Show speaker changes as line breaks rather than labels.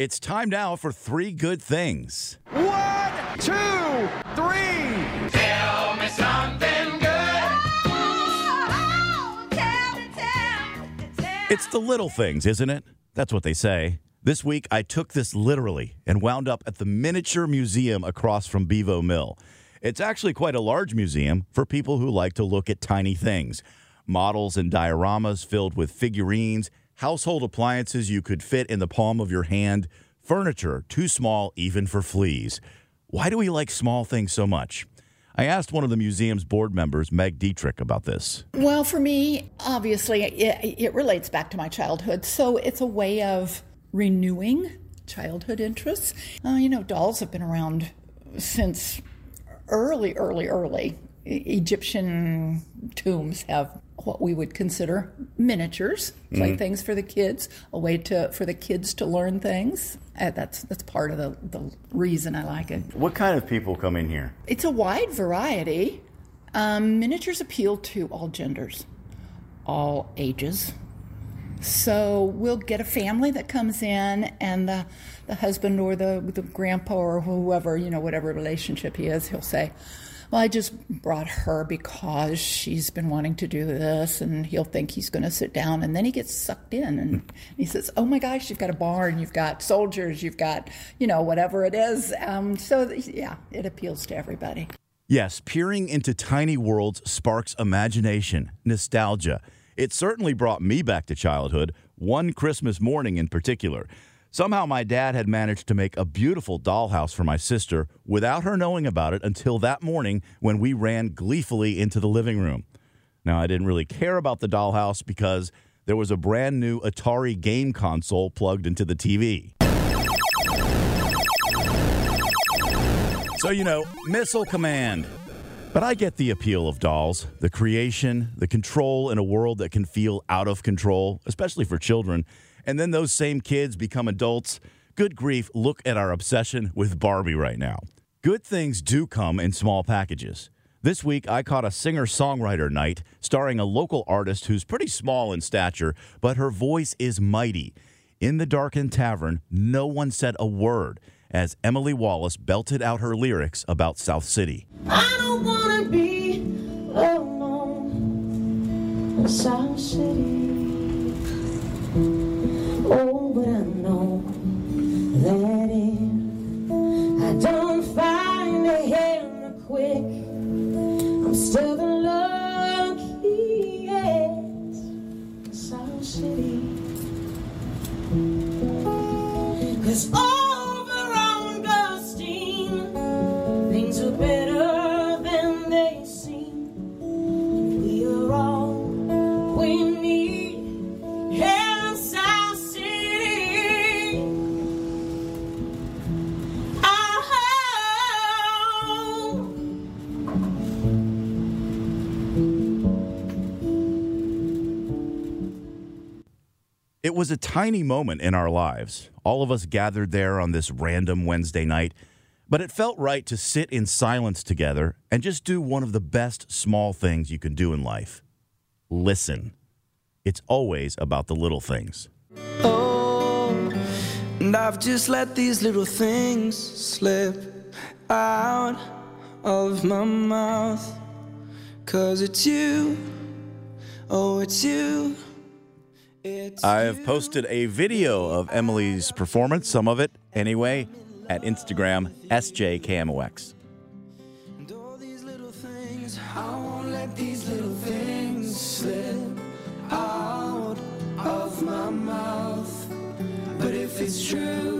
It's time now for three good things.
One, two, three.
Tell me something good.
It's the little things, isn't it? That's what they say. This week, I took this literally and wound up at the Miniature Museum across from Bevo Mill. It's actually quite a large museum for people who like to look at tiny things models and dioramas filled with figurines, household appliances you could fit in the palm of your hand, furniture too small even for fleas. Why do we like small things so much? I asked one of the museum's board members, Meg Dietrich, about this.
Well, for me, obviously, it, it relates back to my childhood. So it's a way of renewing childhood interests. Uh, you know, dolls have been around since early, early, early. Egyptian tombs have what we would consider miniatures, play things for the kids, a way to for the kids to learn things. Uh, that's that's part of the, the reason I like it.
What kind of people come in here?
It's a wide variety. Um, miniatures appeal to all genders, all ages. So we'll get a family that comes in, and the, the husband or the, the grandpa or whoever, you know, whatever relationship he is, he'll say, Well, I just brought her because she's been wanting to do this, and he'll think he's going to sit down, and then he gets sucked in, and he says, Oh my gosh, you've got a barn, you've got soldiers, you've got, you know, whatever it is. Um, so, yeah, it appeals to everybody.
Yes, peering into tiny worlds sparks imagination, nostalgia. It certainly brought me back to childhood, one Christmas morning in particular. Somehow my dad had managed to make a beautiful dollhouse for my sister without her knowing about it until that morning when we ran gleefully into the living room. Now, I didn't really care about the dollhouse because there was a brand new Atari game console plugged into the TV. So, you know, Missile Command. But I get the appeal of dolls, the creation, the control in a world that can feel out of control, especially for children. And then those same kids become adults. Good grief, look at our obsession with Barbie right now. Good things do come in small packages. This week, I caught a singer songwriter night starring a local artist who's pretty small in stature, but her voice is mighty. In the darkened tavern, no one said a word as Emily Wallace belted out her lyrics about South City.
I don't wanna be alone South Things are better than they seem. We are all we need City.
It was a tiny moment in our lives. All of us gathered there on this random Wednesday night, but it felt right to sit in silence together and just do one of the best small things you can do in life listen. It's always about the little things.
Oh, and I've just let these little things slip out of my mouth. Cause it's you, oh, it's you.
I have posted a video of Emily's performance, some of it anyway, at Instagram, SJKMOX.
And all these little things, I won't let these little things slip out of my mouth. But if it's true,